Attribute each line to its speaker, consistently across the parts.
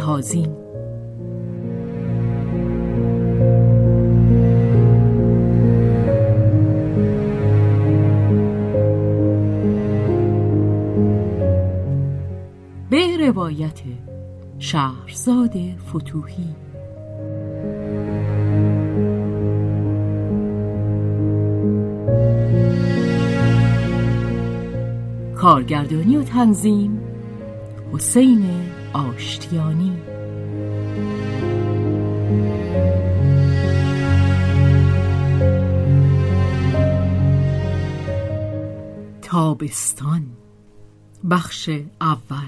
Speaker 1: بهازین به روایت شهرزاد فتوهی. کارگردانی و تنظیم حسین آشتیانی. تابستان. بخش اول.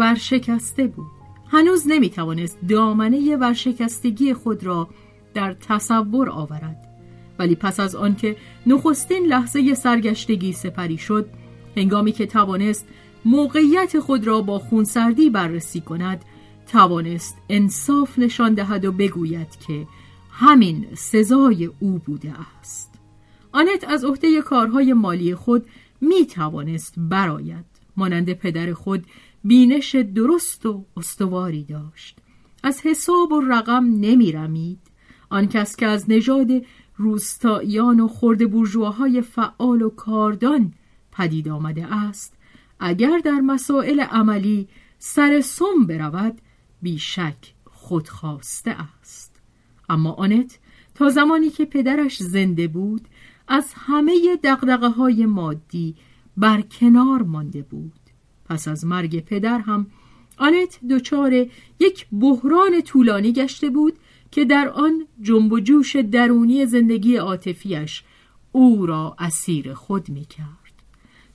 Speaker 1: ورشکسته بود. هنوز نمی‌توانست دامنه ورشکستگی خود را در تصور آورد. ولی پس از آنکه نخستین لحظه سرگشتگی سپری شد هنگامی که توانست موقعیت خود را با خونسردی بررسی کند توانست انصاف نشان دهد و بگوید که همین سزای او بوده است. آنت از عهده کارهای مالی خود می توانست براید مانند پدر خود بینش درست و استواری داشت. از حساب و رقم نمی رمید آن کس که از نژاد روستاییان و خرد بورژواهای فعال و کاردان پدید آمده است اگر در مسائل عملی سر سم برود بیشک خودخواسته است. اما آنت تا زمانی که پدرش زنده بود از همه دقدقه های مادی بر کنار مانده بود. پس از مرگ پدر هم آنت دچار یک بحران طولانی گشته بود که در آن جنب و جوش درونی زندگی عاطفیش او را اسیر خود می کرد.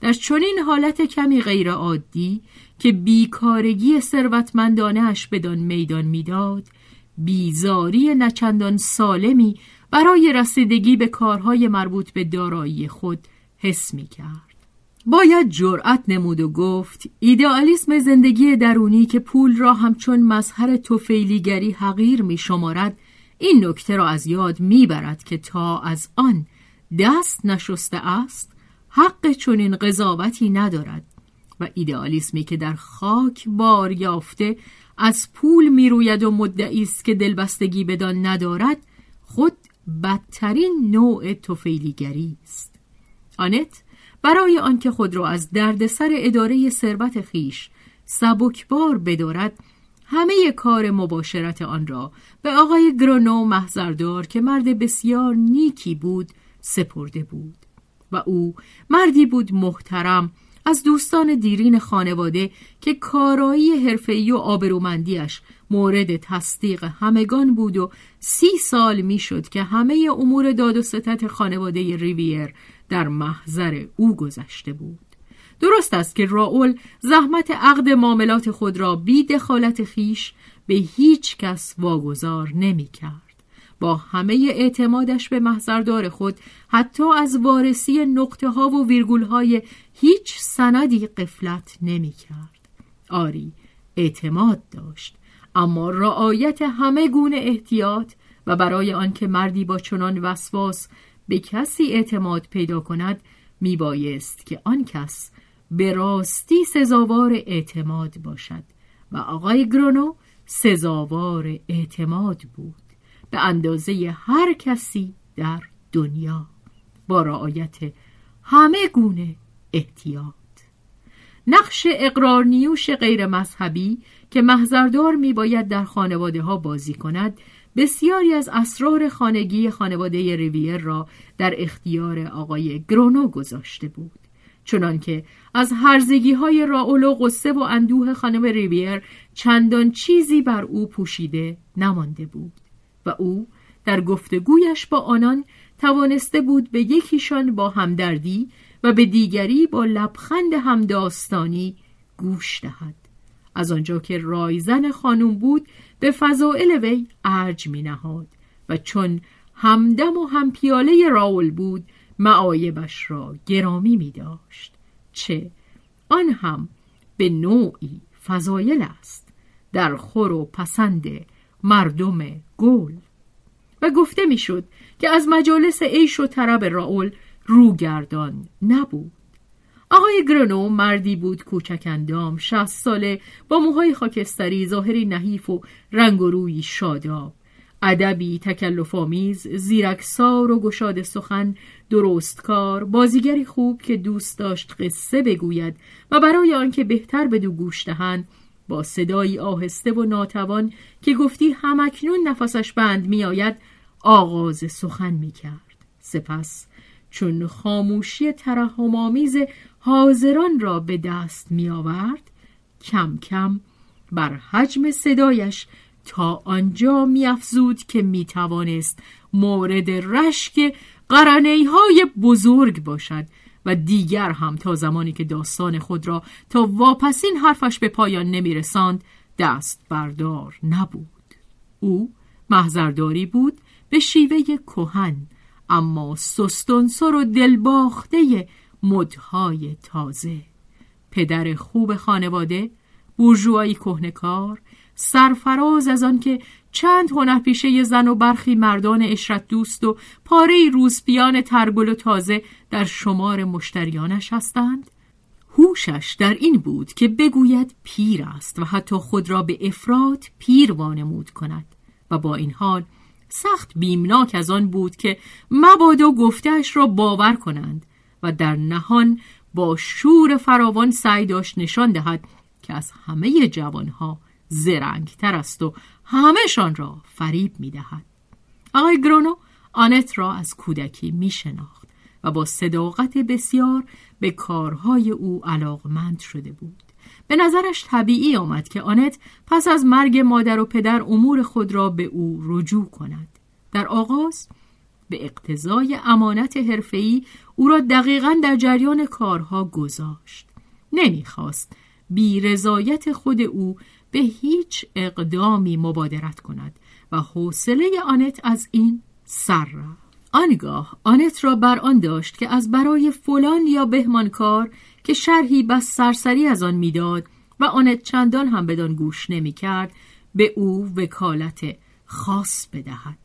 Speaker 1: در چنین حالت کمی غیرعادی که بیکارگی ثروتمندانش بدان میدان می‌داد بیزاری نچندان سالمی برای رسیدگی به کارهای مربوط به دارایی خود حس می کرد. باید جرأت نمود و گفت ایدئالیسم زندگی درونی که پول را همچون مظهر توفیلیگری حقیر می شمارد این نکته را از یاد می برد که تا از آن دست نشسته است حق چنین قضاوتی ندارد و ایدئالیسمی که در خاک بار یافته از پول می روید و مدعی است که دلبستگی بدان ندارد خود بدترین نوع توفیلیگری است. آنت برای آنکه خود را از دردسر اداره ثروت خیش سبکبار بدارد همه کار مباشرت آن را به آقای گرونو محضردار که مرد بسیار نیکی بود سپرده بود و او مردی بود محترم از دوستان دیرین خانواده که کارایی حرفه‌ای و آبرومندیش مورد تصدیق همگان بود و سی سال می‌شد که همه امور داد و ستت خانواده ریویر در محضر او گذشته بود درست است که راول زحمت عقد معاملات خود را بی دخالت خیش به هیچ کس واگذار نمی کرد. با همه اعتمادش به محضردار خود حتی از وارسی نقطه ها و ویرگول های هیچ سندی قفلت نمی کرد. آری اعتماد داشت اما رعایت همه گونه احتیاط و برای آنکه مردی با چنان وسواس به کسی اعتماد پیدا کند میبایست که آن کس به راستی سزاوار اعتماد باشد و آقای گرونو سزاوار اعتماد بود به اندازه هر کسی در دنیا با رعایت همه گونه احتیاط. نقش اقرارنیوش غیر مذهبی که محضردار می باید در خانواده ها بازی کند بسیاری از اسرار خانگی خانواده ریویر را در اختیار آقای گرونو گذاشته بود. چنانکه از هرزگی های راول و غصه و اندوه خانم ریویر چندان چیزی بر او پوشیده نمانده بود و او در گفتگویش با آنان توانسته بود به یکیشان با همدردی و به دیگری با لبخند همداستانی گوش دهد. از آنجا که رایزن خانم بود به فضائل وی ارج می نهاد و چون همدم و هم پیاله راول بود معایبش را گرامی می داشت چه؟ آن هم به نوعی فضایل است در خور و پسند مردم گل. و گفته می‌شد که از مجالس عیش و طرب راول روگردان نبود. آقای گرنو مردی بود کوچک اندام شست ساله با موهای خاکستری ظاهری نحیف و رنگ و روی شاداب. ادبی تکلف آمیز زیرکسار و گشاد سخن درستکار بازیگری خوب که دوست داشت قصه بگوید و برای آنکه بهتر بدو گوش دهند با صدایی آهسته و ناتوان که گفتی همکنون نفسش بند میآید آغاز سخن می‌کرد. سپس چون خاموشی ترحمآمیز حاضران را به دست می آورد کم کم بر حجم صدایش تا آنجا افزود که می توانست مورد رشک قرنه های بزرگ باشد و دیگر هم تا زمانی که داستان خود را تا واپسین حرفش به پایان نمی رساند دست بردار نبود. او محضرداری بود به شیوه کهن اما سستونسر و دلباخته مدهای تازه. پدر خوب خانواده بورژوایی کهنکار سرفراز از آن که چند هنرپیشه زن و برخی مردان اشرت دوست و پاره روزپیان ترگل و تازه در شمار مشتریانش هستند. هوشش در این بود که بگوید پیر است و حتی خود را به افراد پیر وانمود کند و با این حال سخت بیمناک از آن بود که مبادا گفتهش را باور کنند و در نهان با شور فراوان سعی داشت نشان دهد که از همه جوانها زرنگتر است و همهشان را فریب می دهد. آقای گرونو آنت را از کودکی می شناخت و با صداقت بسیار به کارهای او علاقمند شده بود. به نظرش طبیعی آمد که آنت پس از مرگ مادر و پدر امور خود را به او رجوع کند. در آغاز به اقتضای امانت حرفه‌ای او را دقیقا در جریان کارها گذاشت. نمی‌خواست بی رضایت خود او به هیچ اقدامی مبادرت کند و حوصله آنت از این سر رفت. آنگاه آنت را بر آن داشت که از برای فلان یا بهمانکار که شرحی بس سرسری از آن می‌داد و آنت چندان هم بدان گوش نمی‌کرد به او وکالت خاص بدهد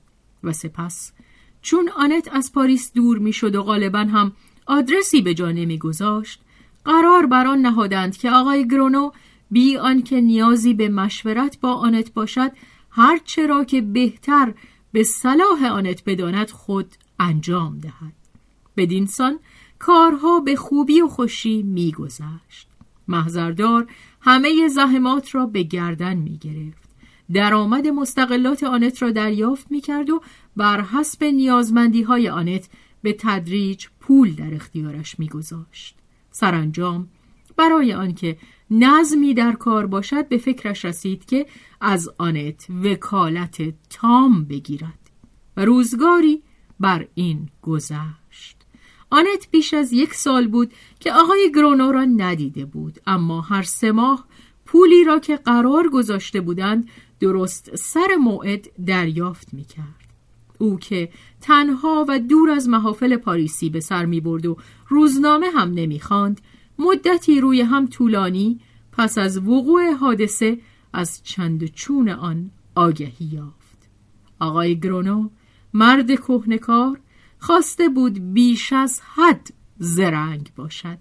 Speaker 1: و سپس چون آنت از پاریس دور می‌شد و غالبا هم آدرسی به جا نمیگذاشت قرار بر آن نهادند که آقای گرونو بی آنکه نیازی به مشورت با آنت باشد هر چرا که بهتر به صلاح آنت بداند خود انجام دهد بدینسان کارها به خوبی و خوشی میگذشت محضردار همه زحمات را به گردن می گرفت. درآمد مستقلات آنت را دریافت می کرد و بر حسب نیازمندی های آنت به تدریج پول در اختیارش می گذاشت. سرانجام برای آنکه نظمی در کار باشد به فکرش رسید که از آنت وکالت تام بگیرد و روزگاری بر این گذشت آنت بیش از یک سال بود که آقای گرونو را ندیده بود اما هر سه ماه پولی را که قرار گذاشته بودند درست سر موعد دریافت می کرد. او که تنها و دور از محافل پاریسی به سر می برد و روزنامه هم نمی خاند مدتی روی هم طولانی پس از وقوع حادثه از چند چون آن آگهی یافت. آقای گرونو مرد کهنکار خواسته بود بیش از حد زرنگ باشد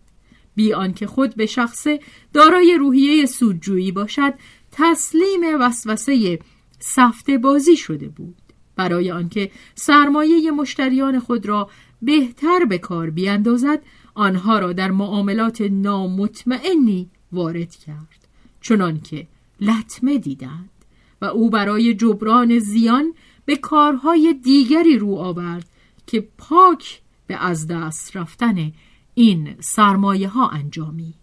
Speaker 1: بی آنکه خود به شخصه دارای روحیه سودجویی باشد تسلیم وسوسه سفته بازی شده بود. برای آنکه سرمایه مشتریان خود را بهتر به کار بیاندازد آنها را در معاملات نامطمئنی وارد کرد. چنان که لطمه دیدند و او برای جبران زیان به کارهای دیگری رو آورد که پاک به از دست رفتن این سرمایه ها انجامید.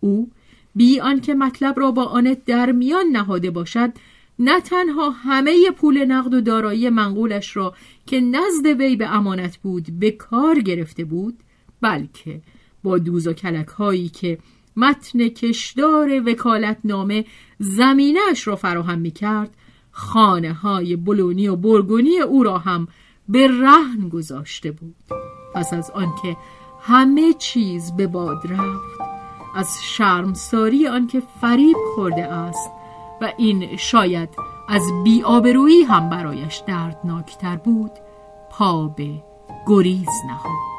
Speaker 1: او بی آنکه مطلب را با آنت در میان نهاده باشد نه تنها همه پول نقد و دارایی منقولش را که نزد وی به امانت بود به کار گرفته بود بلکه با دوز و کلک هایی که متن کشدار وکالتنامه زمینش را فراهم می کرد خانه های بلونی و برگونی او را هم به رهن گذاشته بود. پس از آنکه همه چیز به باد رفت از شرمساری آنکه فریب خورده است و این شاید از بیآبرویی هم برایش دردناکتر بود پا به گریز نهاد.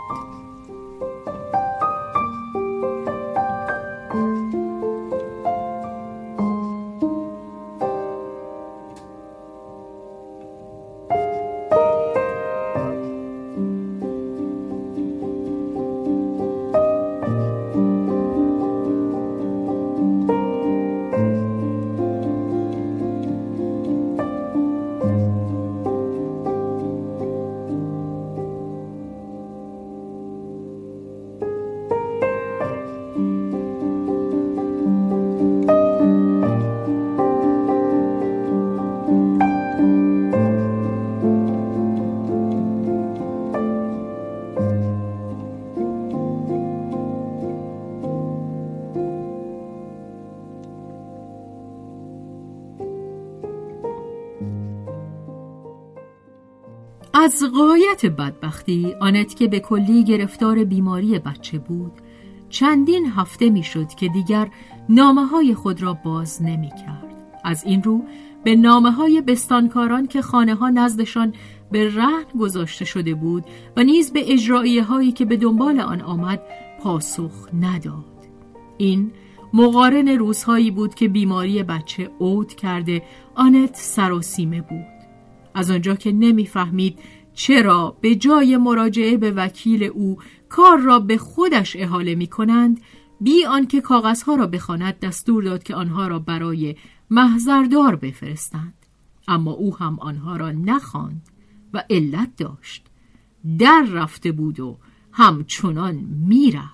Speaker 1: از قایت بدبختی آنت که به کلی گرفتار بیماری بچه بود چندین هفته می‌شد که دیگر نامه های خود را باز نمی کرد. از این رو به نامه های بستانکاران که خانه ها نزدشان به رهن گذاشته شده بود و نیز به اجرائیه هایی که به دنبال آن آمد پاسخ نداد این مقارن روزهایی بود که بیماری بچه عود کرده آنت سراسیمه بود از آنجا که نمی‌فهمید چرا به جای مراجعه به وکیل او کار را به خودش احاله می کنند بی آنکه کاغذها را بخواند دستور داد که آنها را برای محضردار بفرستند. اما او هم آنها را نخواند و علت داشت. در رفته بود و همچنان می‌رفت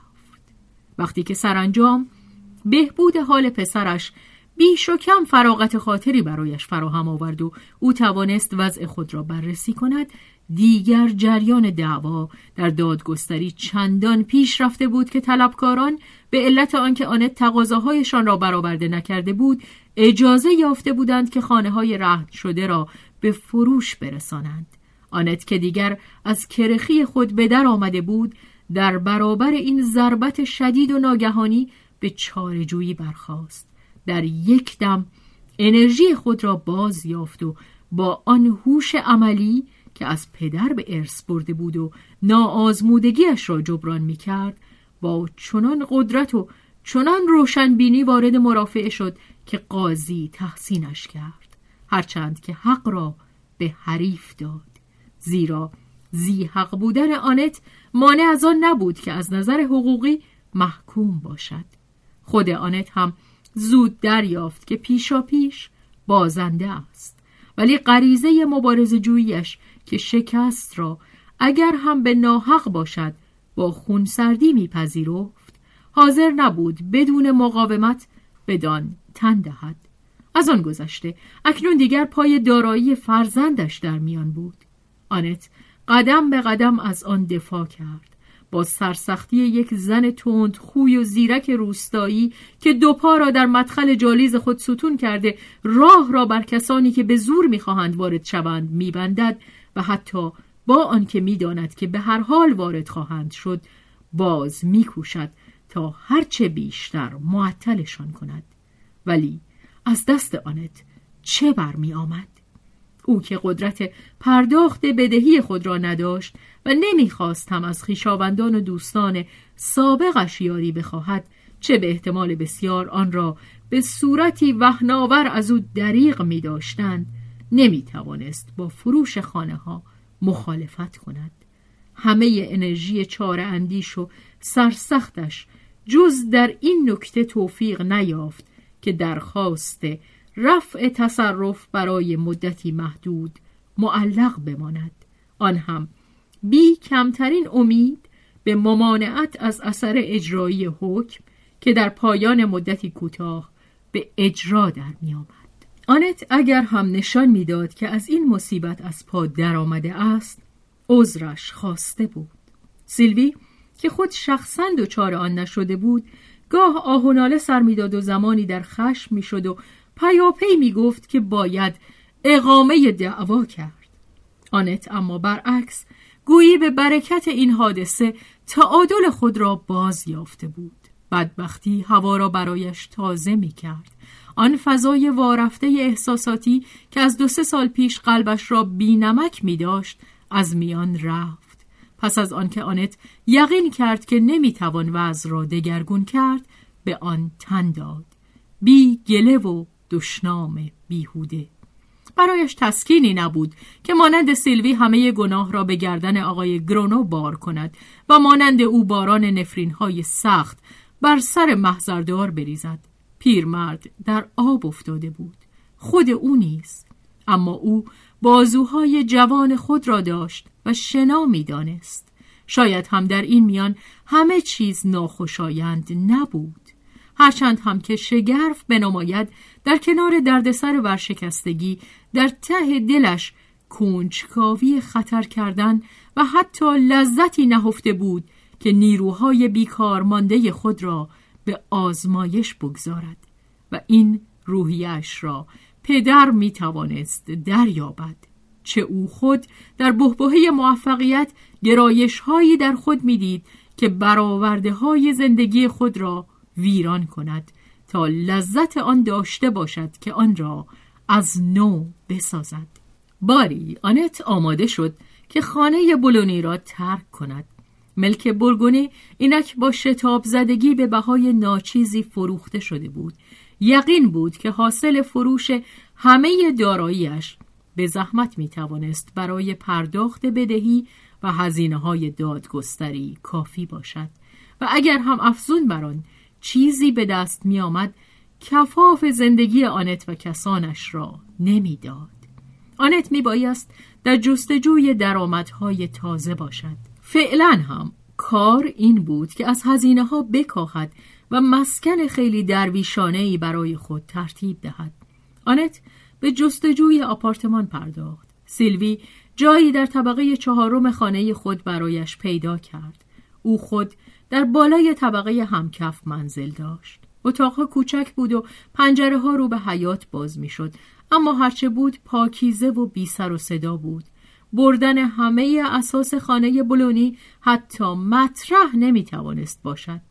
Speaker 1: وقتی که سرانجام بهبود حال پسرش بیش و کم فراغت خاطری برایش فراهم آورد و او توانست وضع خود را بررسی کند دیگر جریان دعوا در دادگستری چندان پیش رفته بود که طلبکاران به علت آنکه آنت تقاضاهایشان را برآورده نکرده بود اجازه یافته بودند که خانه های رهن شده را به فروش برسانند. آنت که دیگر از کرخی خود به در آمده بود در برابر این ضربت شدید و ناگهانی به چارجویی برخاست. در یک دم انرژی خود را باز یافت و با آن هوش عملی که از پدر به ارث برده بود و ناآزمودگیش را جبران می کرد با چنان قدرت و چنان روشنبینی وارد مرافعه شد که قاضی تحسینش کرد. هرچند که حق را به حریف داد. زیرا زی حق بودن آنت مانع از آن نبود که از نظر حقوقی محکوم باشد. خود آنت هم زود دریافت که پیشا پیش بازنده است. ولی غریزه مبارز جویش که شکست را اگر هم به ناحق باشد با خونسردی میپذیرفت حاضر نبود بدون مقاومت بدان تن دهد. از آن گذشته اکنون دیگر پای دارایی فرزندش در میان بود. آنت قدم به قدم از آن دفاع کرد. با سرسختی یک زن تند خوی و زیرک روستایی که دو پا را در مدخل جالیز خود ستون کرده راه را بر کسانی که به زور می‌خواهند وارد شوند میبندد و حتی با آنکه می‌داند که به هر حال وارد خواهند شد باز میکوشد تا هرچه بیشتر معطلشان کند ولی از دست آنت چه برمی آمد؟ او که قدرت پرداخت بدهی خود را نداشت و نمی‌خواست هم از خیشاوندان و دوستان سابقش یاری بخواهد چه به احتمال بسیار آن را به صورتی وهناور از او دریغ می داشتند نمی توانست با فروش خانه ها مخالفت کند. همه انرژی چاره اندیش و سرسختش جز در این نکته توفیق نیافت که درخواست رفع تصرف برای مدتی محدود معلق بماند آن هم بی کمترین امید به ممانعت از اثر اجرایی حکم که در پایان مدتی کوتاه به اجرا در می آمد. آنت اگر هم نشان می‌داد که از این مصیبت از پا درآمده است عذرش خواسته بود سیلوی که خود شخصا دچار آن نشده بود گاه آهناله سر می‌داد و زمانی در خشم می‌شد و پیاپی می‌گفت که باید اقامه دعوا کرد. آنت اما برعکس گویی به برکت این حادثه تعادل خود را باز یافته بود. بدبختی هوا را برایش تازه می کرد آن فضای وارفته احساساتی که از دو سه سال پیش قلبش را بینمک می داشت از میان رفت. پس از آنکه آنت یقین کرد که نمی‌توان وضع را دگرگون کرد به آن تن داد. بی گله و دشنام بیهوده. برایش تسکینی نبود که مانند سیلوی همه گناه را به گردن آقای گرونو بار کند و مانند او باران نفرین های سخت بر سر محضردار بریزد. پیرمرد در آب افتاده بود. خود او نیست اما او بازوهای جوان خود را داشت و شنا می‌دانست شاید هم در این میان همه چیز ناخوشایند نبود. هرچند هم که شگرف بنماید در کنار دردسر ورشکستگی در ته دلش کنجکاوی خطر کردن و حتی لذتی نهفته بود که نیروهای بیکار مانده خود را به آزمایش بگذارد و این روحیش را پدر می توانست دریابد. چه او خود در بهبهه موفقیت گرایش هایی در خود می‌دید که برآورده های زندگی خود را ویران کند تا لذت آن داشته باشد که آن را از نو بسازد. باری آنت آماده شد که خانه بلونی را ترک کند. ملک برگونی اینک با شتاب زدگی به بهای ناچیزی فروخته شده بود. یقین بود که حاصل فروش همه داراییش به زحمت می توانست برای پرداخت بدهی و هزینه های دادگستری کافی باشد. و اگر هم افزون بر آن چیزی به دست می آمد کفاف زندگی آنت و کسانش را نمی‌داد. آنت می بایست در جستجوی درآمدهای تازه باشد. فعلا هم کار این بود که از هزینه ها بکاهد و مسکن خیلی درویشانه ای برای خود ترتیب دهد. آنت به جستجوی آپارتمان پرداخت. سیلوی جایی در طبقه چهارم خانه خود برایش پیدا کرد. او خود در بالای طبقه همکف منزل داشت. اتاقها کوچک بود و پنجره ها رو به حیات باز می شد. اما هرچه بود پاکیزه و بی سر و صدا بود. بردن همه اساس خانه بلونی حتی مطرح نمی توانست باشد.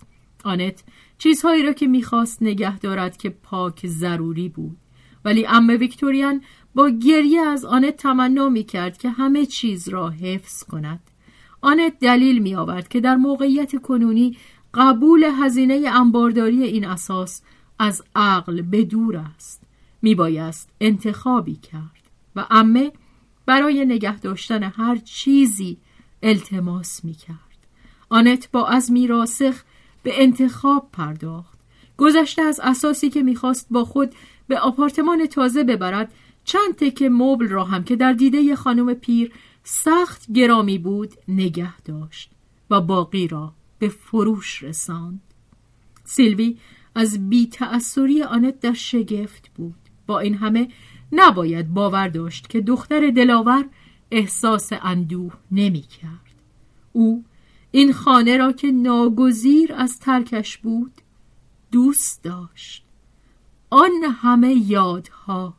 Speaker 1: آنت چیزهایی را که می‌خواست نگه دارد که پاک ضروری بود. ولی ام ویکتوریان با گریه از آنت تمنا می کرد که همه چیز را حفظ کند. آنت دلیل می آورد که در موقعیت کنونی قبول هزینه انبارداری این اساس از عقل به دور است. می بایست انتخابی کرد و امه برای نگه داشتن هر چیزی التماس می کرد آنت با عزمی راسخ به انتخاب پرداخت. گذشته از اساسی که می‌خواست با خود به آپارتمان تازه ببرد چند تکه مبل را هم که در دیده خانم پیر سخت گرامی بود نگه داشت و باقی را به فروش رساند. سیلوی از بی تأثیری آنت در شگفت بود. با این همه نباید باور داشت که دختر دلاور احساس اندوه نمی کرد. او این خانه را که ناگزیر از ترکش بود دوست داشت. آن همه یادها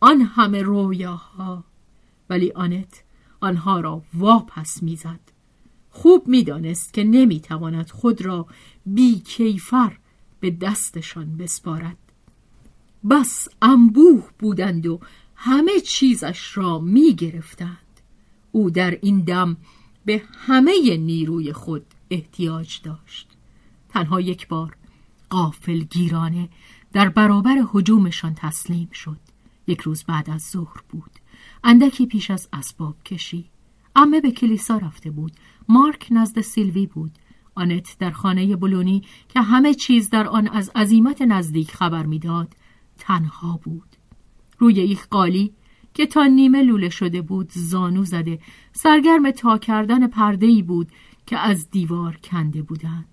Speaker 1: آن همه رویاها ولی آنت آنها را واپس می‌زد. خوب می‌دانست که نمی‌تواند خود را بی کیفر به دستشان بسپارد. بس انبوه بودند و همه چیزش را می گرفتند. او در این دم به همه نیروی خود احتیاج داشت. تنها یک بار قافل گیرانه در برابر حجومشان تسلیم شد. یک روز بعد از ظهر بود. اندکی پیش از اسباب کشی. امه به کلیسا رفته بود. مارک نزد سیلوی بود. آنت در خانه بلونی که همه چیز در آن از عظیمت نزدیک خبر می‌داد تنها بود. روی یک قالی که تا نیمه لوله شده بود زانو زده. سرگرم تا کردن پرده ای بود که از دیوار کنده بودند.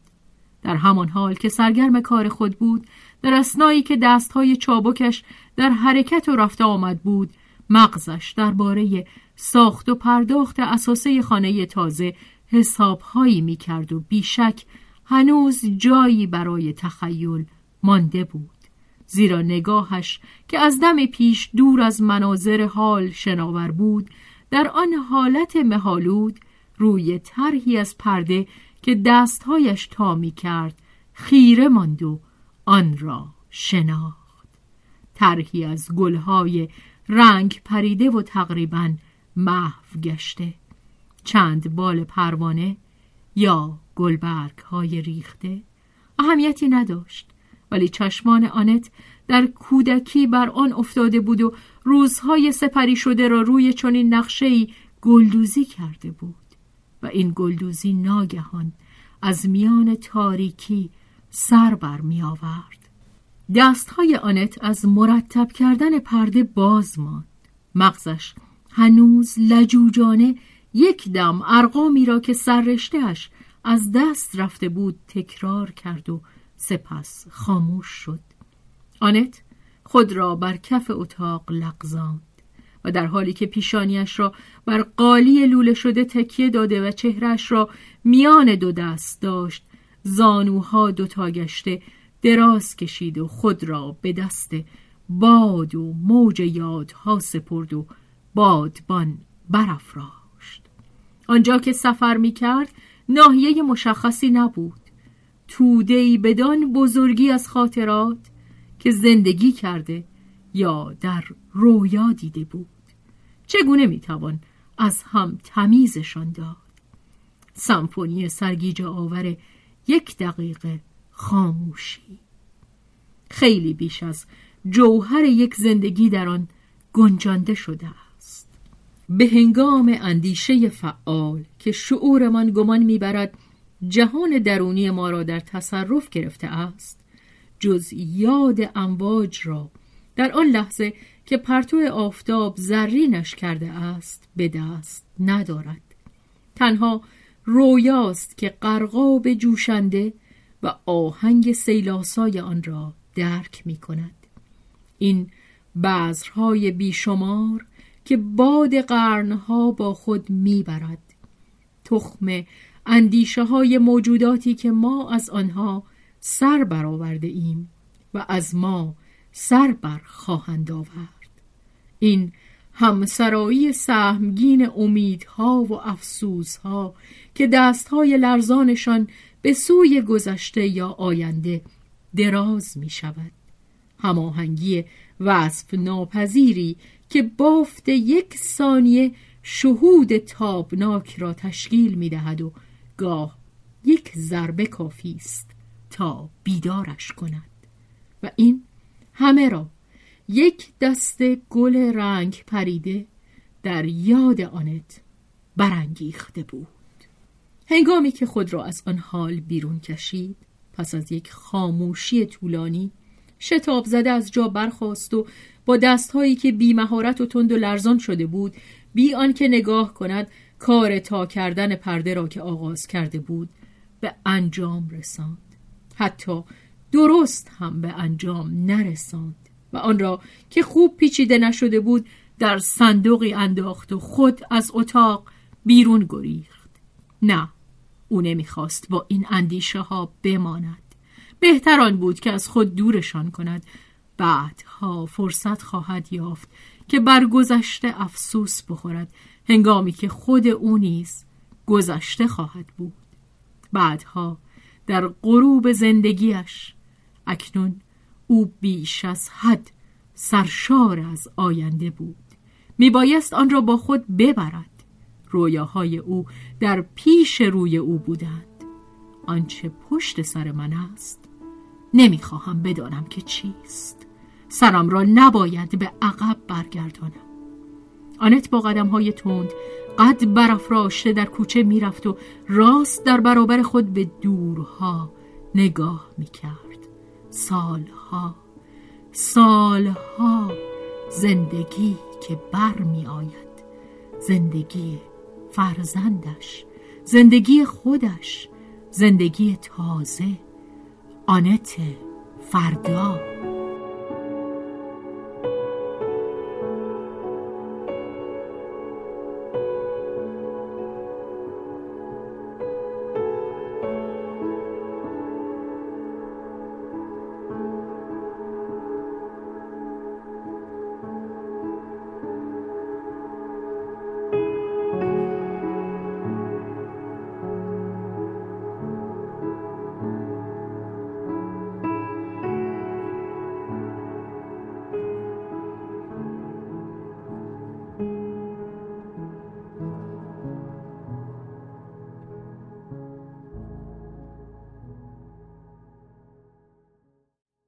Speaker 1: در همان حال که سرگرم کار خود بود در اسنایی که دستهای چابکش در حرکت و رفته آمد بود مغزش درباره ساخت و پرداخت اساسه خانه تازه حسابهایی می کرد و بیشک هنوز جایی برای تخیل مانده بود. زیرا نگاهش که از دم پیش دور از مناظر حال شناور بود در آن حالت مهالود روی طرحی از پرده که دستهایش تا می کرد خیره ماند و آن را شناخت. طرحی از گلهای رنگ پریده و تقریبا محو گشته. چند بال پروانه یا گلبرگ های ریخته. اهمیتی نداشت ولی چشمان آنت در کودکی بر آن افتاده بود و روزهای سپری شده را روی چنین نقشه‌ای گلدوزی کرده بود. و این گلدوزی ناگهان از میان تاریکی سر بر می آورد دستهای آنت از مرتب کردن پرده باز ماند. مغزش هنوز لجوجانه یک دم ارقامی را که سررشتهش از دست رفته بود تکرار کرد و سپس خاموش شد. آنت خود را بر کف اتاق لغزاند و در حالی که پیشانیش را بر قالی لوله شده تکیه داده و چهرش را میان دو دست داشت زانوها دوتا گشته دراز کشید و خود را به دست باد و موج یادها سپرد و بادبان برافراشت. آنجا که سفر می کرد ناحیه مشخصی نبود. تودهی بدان بزرگی از خاطرات که زندگی کرده یا در رویا دیده بود. چگونه می‌توان از هم تمیزشان داد؟ سمفونی سرگیجه آور یک دقیقه خاموشی. خیلی بیش از جوهر یک زندگی در آن گنجانده شده است. به هنگام اندیشه فعال که شعورمان گمان می‌برد جهان درونی ما را در تصرف گرفته است جز یاد امواج را در آن لحظه که پرتو آفتاب زرینش کرده است به دست ندارد. تنها رویاست که قرقاب جوشنده و آهنگ سیلاسای آن را درک می کند این بذرهای بیشمار که باد قرنها با خود می‌برد. تخم اندیشه های موجوداتی که ما از آنها سر برآورده ایم و از ما سر بر خواهند آورد. این همسرایی سهمگین امیدها و افسوسها که دستهای لرزانشان به سوی گذشته یا آینده دراز می شود. هماهنگی وصف ناپذیری که بافت یک ثانیه شهود تابناک را تشکیل می دهد و گاه یک ضربه کافی است تا بیدارش کند. و این همه را یک دسته گل رنگ پریده در یاد آنت برانگیخته بود. هنگامی که خود را از آن حال بیرون کشید پس از یک خاموشی طولانی شتاب زده از جا برخاست و با دستهایی که بی مهارت و تند و لرزان شده بود بی آنکه نگاه کند کار تا کردن پرده را که آغاز کرده بود به انجام رساند. حتی درست هم به انجام نرساند و آن را که خوب پیچیده نشده بود در صندوقی انداخت و خود از اتاق بیرون گریخت. نه او نمی‌خواست با این اندیشه ها بماند. بهتر آن بود که از خود دورشان کند. بعدها فرصت خواهد یافت که بر گذشته افسوس بخورد. هنگامی که خود او نیز گذشته خواهد بود. بعدها در غروب زندگیش اکنون او بیش از حد سرشار از آینده بود. میبایست آن را با خود ببرد. رویاهای او در پیش روی او بودند. آنچه پشت سر من است نمی‌خواهم بدانم که چیست. سرم را نباید به عقب برگردانم. آنت با قدم های تند قد برافراشته در کوچه می‌رفت و راست در برابر خود به دورها نگاه می‌کرد. سالها سالها زندگی که بر می آید زندگی فرزندش زندگی خودش زندگی تازه. آنت فردا.